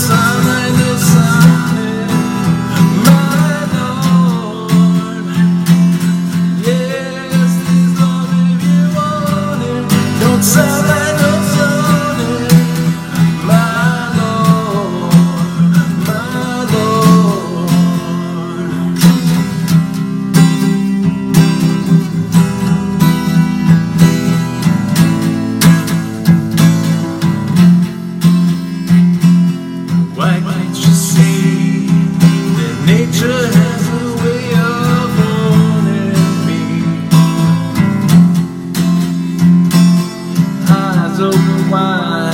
sun, in the sun. over wine.